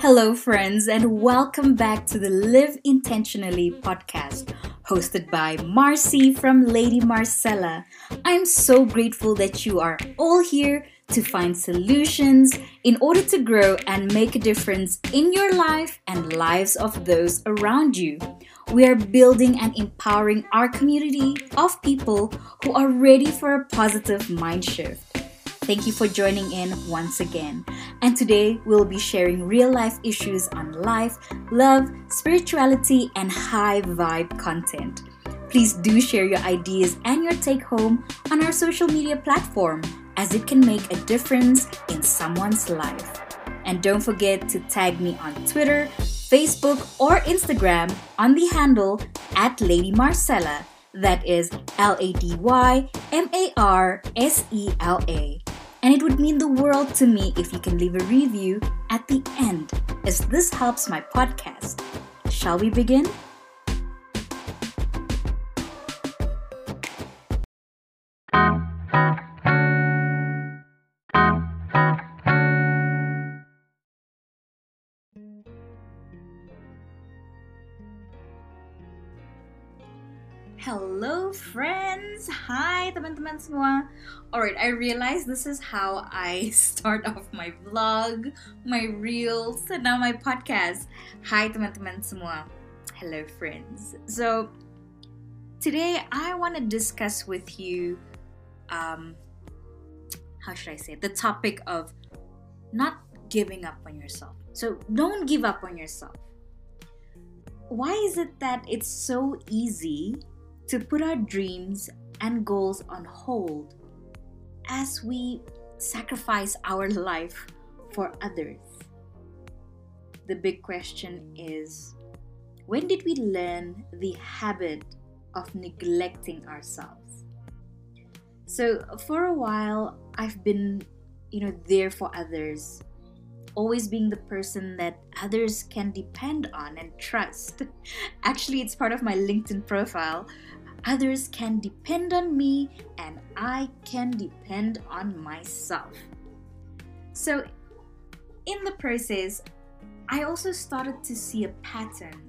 Hello, friends, and welcome back to the Live Intentionally podcast, hosted by Marcy from Lady Marsela. I'm so grateful that you are all here to find solutions in order to grow and make a difference in your life and lives of those around you. We are building and empowering our community of people who are ready for a positive mind shift. Thank you for joining in once again. And today we'll be sharing real life issues on life, love, spirituality, and high vibe content. Please do share your ideas and your take home on our social media platform as it can make a difference in someone's life. And don't forget to tag me on Twitter, Facebook, or Instagram on the handle at Lady Marsela. That is L A D Y M A R S E L A and it would mean the world to me if you can leave a review at the end, as this helps my podcast. Shall we begin? Hello friends! Hi teman-teman semua! Alright, I realize this is how I start off my vlog, my reels, and now my podcast. Hi teman-teman semua! Hello friends! So, today I want to discuss with you, um, how should I say? The topic of not giving up on yourself. So, don't give up on yourself. Why is it that it's so easy to put our dreams and goals on hold as we sacrifice our life for others. The big question is when did we learn the habit of neglecting ourselves? So, for a while, I've been, you know, there for others, always being the person that others can depend on and trust. Actually, it's part of my LinkedIn profile Others can depend on me, and I can depend on myself. So, in the process, I also started to see a pattern.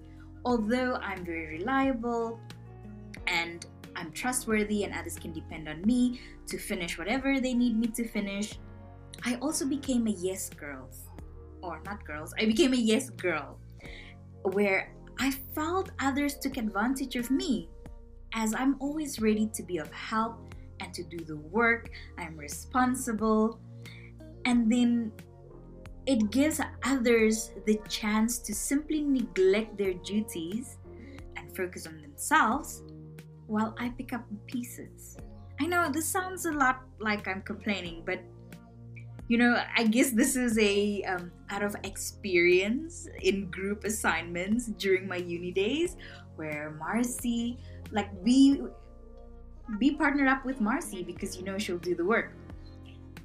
Although I'm very reliable and I'm trustworthy, and others can depend on me to finish whatever they need me to finish, I also became a yes girl. Or not girls, I became a yes girl, where I felt others took advantage of me as I'm always ready to be of help and to do the work, I'm responsible, and then it gives others the chance to simply neglect their duties and focus on themselves while I pick up the pieces. I know this sounds a lot like I'm complaining, but you know, I guess this is a um, out of experience in group assignments during my uni days, where Marcy like be be partnered up with Marcy because you know she'll do the work.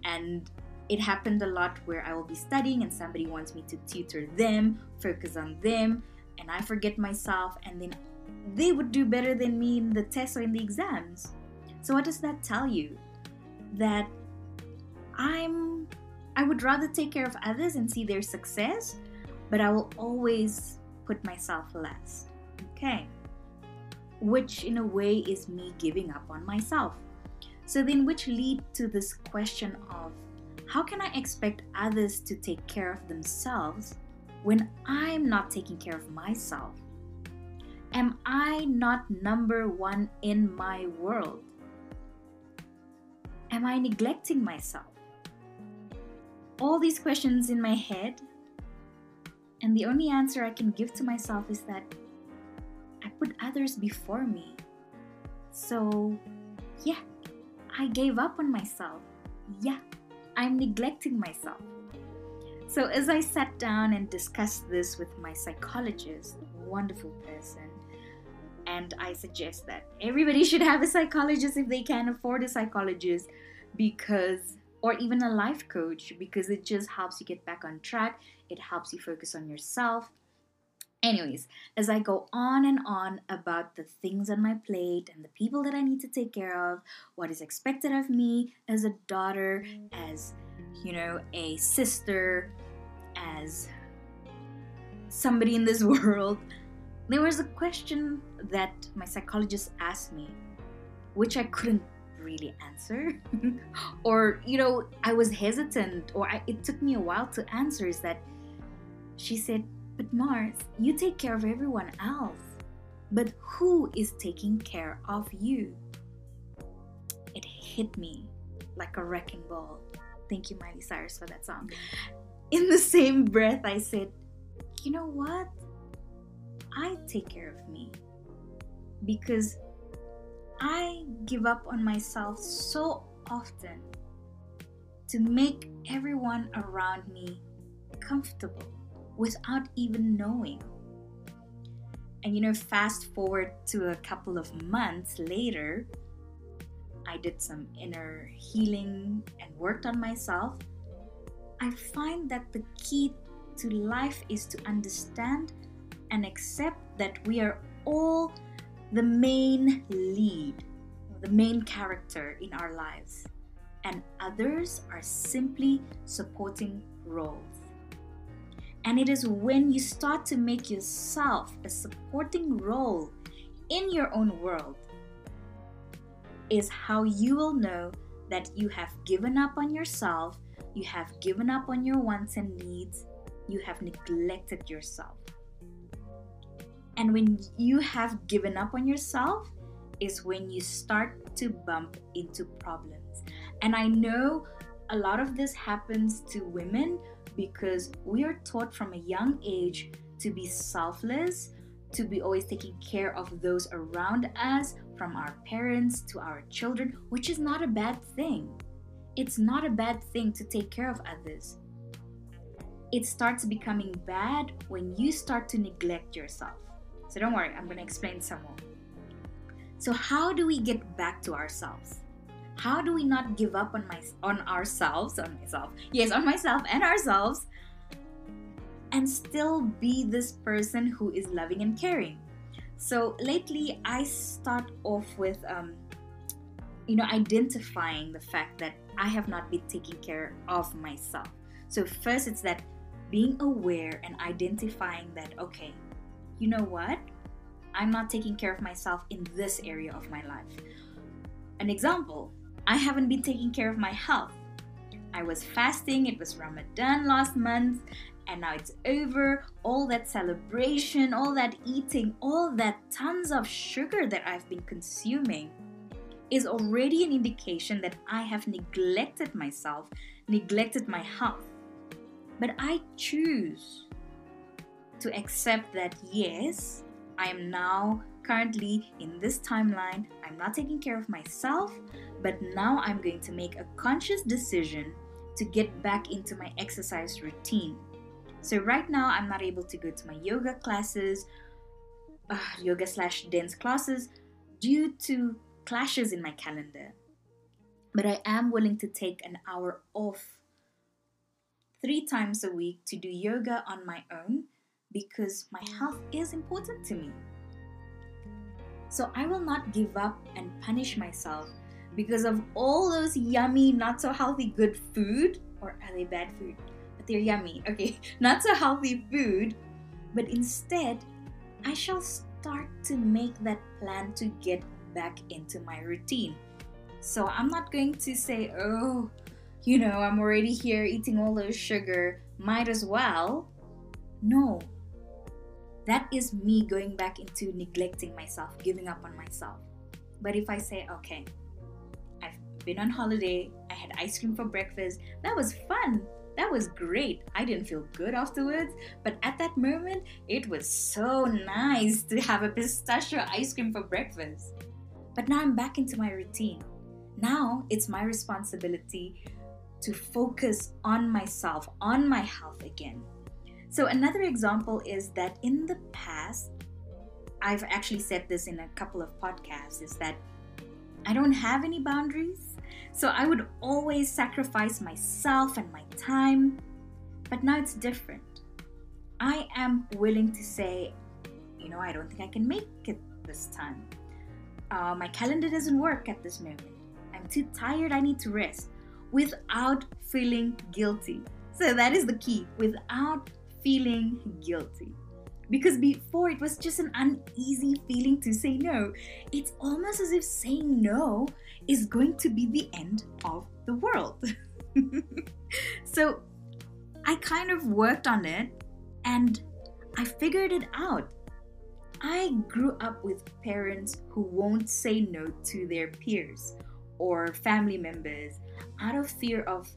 And it happened a lot where I will be studying and somebody wants me to tutor them, focus on them, and I forget myself, and then they would do better than me in the tests or in the exams. So, what does that tell you? That I'm, I would rather take care of others and see their success, but I will always put myself last. Okay which in a way is me giving up on myself. So then, which lead to this question of how can I expect others to take care of themselves when I'm not taking care of myself? Am I not number one in my world? Am I neglecting myself? All these questions in my head, and the only answer I can give to myself is that others before me. So, yeah, I gave up on myself. Yeah, I'm neglecting myself. So, as I sat down and discussed this with my psychologist, wonderful person, and I suggest that everybody should have a psychologist if they can afford a psychologist because or even a life coach because it just helps you get back on track it helps you focus on yourself Anyways, as I go on and on about the things on my plate and the people that I need to take care of, what is expected of me as a daughter, as, you know, a sister, as somebody in this world, there was a question that my psychologist asked me, which I couldn't really answer. or, you know, I was hesitant, or I, it took me a while to answer. Is that she said, But Mars, you take care of everyone else. But who is taking care of you? It hit me like a wrecking ball. Thank you, Miley Cyrus, for that song. In the same breath, I said, You know what? I take care of me because I give up on myself so often to make everyone around me comfortable without even knowing. And you know, fast forward to a couple of months later, I did some inner healing and worked on myself. I find that the key to life is to understand and accept that we are all the main lead, the main character in our lives, and others are simply supporting roles. And it is when you start to make yourself a supporting role in your own world, is how you will know that you have given up on yourself, you have given up on your wants and needs, you have neglected yourself. And when you have given up on yourself, is when you start to bump into problems. And I know a lot of this happens to women because we are taught from a young age to be selfless, to be always taking care of those around us, from our parents to our children, which is not a bad thing. It's not a bad thing to take care of others. It starts becoming bad when you start to neglect yourself. So don't worry, I'm going to explain some more. So how do we get back to ourselves? How do we not give up on my on ourselves, on myself? Yes, on myself and ourselves and still be this person who is loving and caring. So lately I start off with um you know identifying the fact that I have not been taking care of myself. So first it's that being aware and identifying that okay, you know what? I'm not taking care of myself in this area of my life. An example, I haven't been taking care of my health. I was fasting, it was Ramadan last month, and now it's over. All that celebration, all that eating, all that tons of sugar that I've been consuming is already an indication that I have neglected myself, neglected my health. But I choose to accept that yes, I am now currently in this timeline, I'm not taking care of myself, but now I'm going to make a conscious decision to get back into my exercise routine. So, right now, I'm not able to go to my yoga classes, uh, yoga slash dance classes, due to clashes in my calendar. But I am willing to take an hour off three times a week to do yoga on my own because my health is important to me. So I will not give up and punish myself because of all those yummy, not so healthy good food, or are they bad food? But they're yummy, okay, not so healthy food, but instead, I shall start to make that plan to get back into my routine. So I'm not going to say, oh, you know, I'm already here eating all those sugar, might as well. No, that is me going back into neglecting myself, giving up on myself. But if I say, okay, I've been on holiday, I had ice cream for breakfast, that was fun. That was great. I didn't feel good afterwards, but at that moment, it was so nice to have a pistachio ice cream for breakfast. But now I'm back into my routine. Now it's my responsibility to focus on myself, on my health again. So, another example is that in the past, I've actually said this in a couple of podcasts, is that I don't have any boundaries. So, I would always sacrifice myself and my time. But now it's different. I am willing to say, you know, I don't think I can make it this time. Uh, my calendar doesn't work at this moment. I'm too tired, I need to rest without feeling guilty. So, that is the key without feeling guilty. Because before it was just an uneasy feeling to say no. It's almost as if saying no is going to be the end of the world. so I kind of worked on it and I figured it out. I grew up with parents who won't say no to their peers or family members out of fear of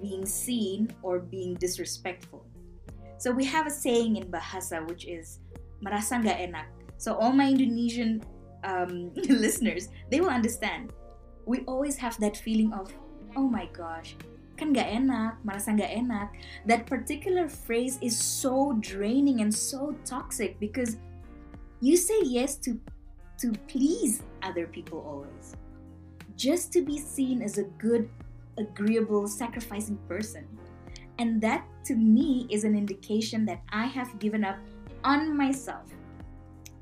being seen or being disrespectful. So we have a saying in Bahasa which is merasa nggak enak. So all my Indonesian um, listeners, they will understand. We always have that feeling of, oh my gosh, kan nggak enak, merasa nggak enak. That particular phrase is so draining and so toxic because you say yes to to please other people always, just to be seen as a good, agreeable, sacrificing person. And that to me is an indication that I have given up on myself.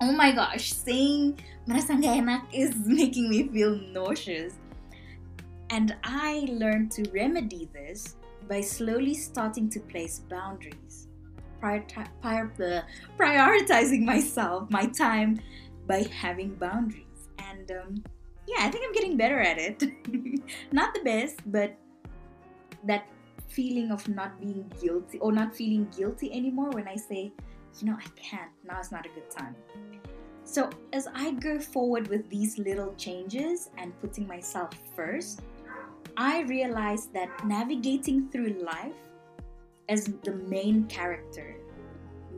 Oh my gosh, saying enak is making me feel nauseous. And I learned to remedy this by slowly starting to place boundaries, prioritizing myself, my time, by having boundaries. And um, yeah, I think I'm getting better at it. Not the best, but that feeling of not being guilty or not feeling guilty anymore when I say, you know, I can't, now is not a good time. So, as I go forward with these little changes and putting myself first, I realize that navigating through life as the main character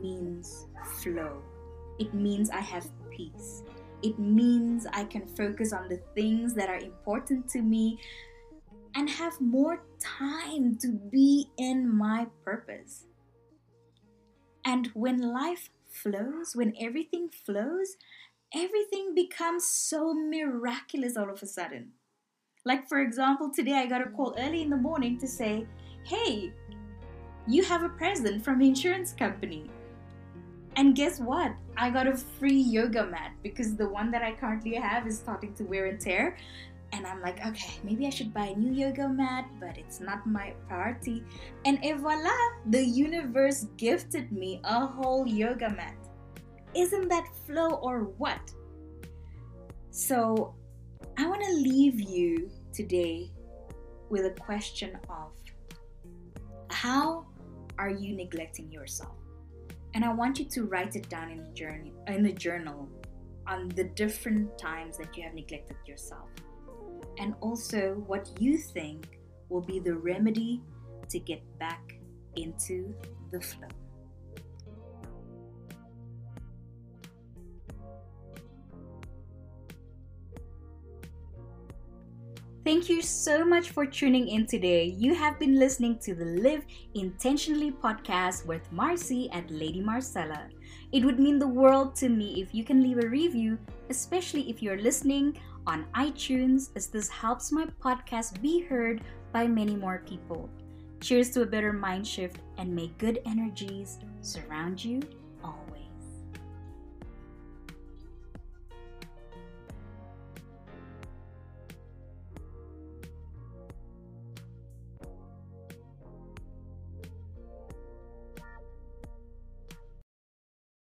means flow. It means I have peace. It means I can focus on the things that are important to me and have more time to be in my purpose. And when life flows, when everything flows, everything becomes so miraculous all of a sudden. Like, for example, today I got a call early in the morning to say, Hey, you have a present from the insurance company. And guess what? I got a free yoga mat because the one that I currently have is starting to wear and tear and I'm like, okay, maybe I should buy a new yoga mat, but it's not my priority. And et voila, the universe gifted me a whole yoga mat. Isn't that flow or what? So, I want to leave you today with a question of how are you neglecting yourself? And I want you to write it down in journey in a journal on the different times that you have neglected yourself and also what you think will be the remedy to get back into the flow. Thank you so much for tuning in today. You have been listening to the Live Intentionally podcast with Marcy at Lady Marsela. It would mean the world to me if you can leave a review, especially if you're listening on iTunes, as this helps my podcast be heard by many more people. Cheers to a better mind shift and may good energies surround you